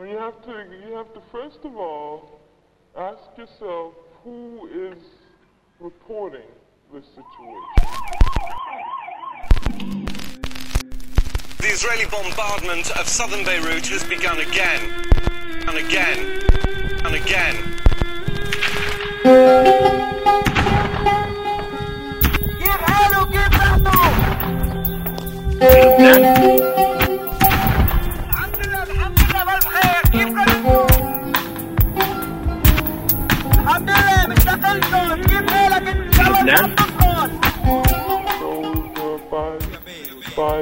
You have to, you have to first of all ask yourself who is reporting this situation. The Israeli bombardment of southern Beirut has begun again, and again, and again.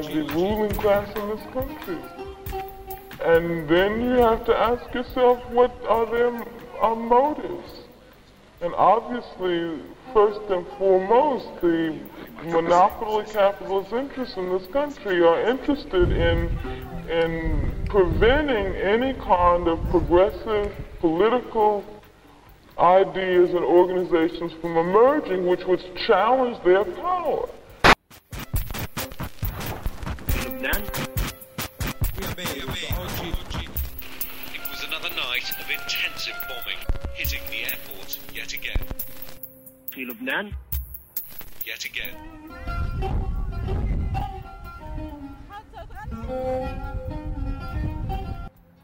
By the ruling class in this country. And then you have to ask yourself what are their uh, motives. And obviously, first and foremost, the monopoly capitalist interests in this country are interested in in preventing any kind of progressive political ideas and organizations from emerging which would challenge their power. hitting the airport yet again, في لبنان yet again.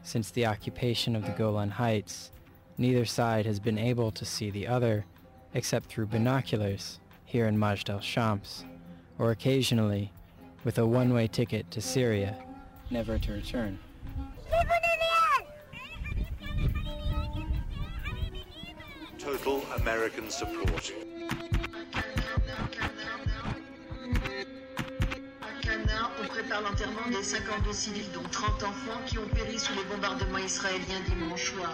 Since the occupation of the Golan Heights, neither side has been able to see the other except through binoculars here in Majd al-Shams, or occasionally with a one-way ticket to Syria, never to return. American support. On prépare l'enterrement des 52 civils, dont 30 enfants, qui ont péri sous les bombardements israéliens dimanche soir.